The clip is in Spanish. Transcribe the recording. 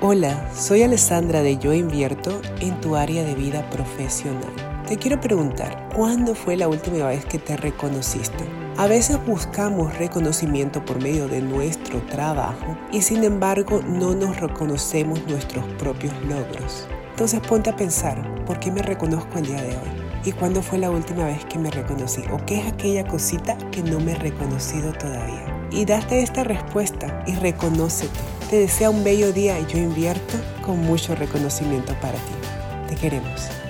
Hola, soy Alessandra de Yo Invierto en tu área de vida profesional. Te quiero preguntar, ¿cuándo fue la última vez que te reconociste? A veces buscamos reconocimiento por medio de nuestro trabajo y sin embargo no nos reconocemos nuestros propios logros. Entonces ponte a pensar, ¿por qué me reconozco el día de hoy? ¿Y cuándo fue la última vez que me reconocí? ¿O qué es aquella cosita que no me he reconocido todavía? Y date esta respuesta y reconócete. Te desea un bello día y yo invierto con mucho reconocimiento para ti. Te queremos.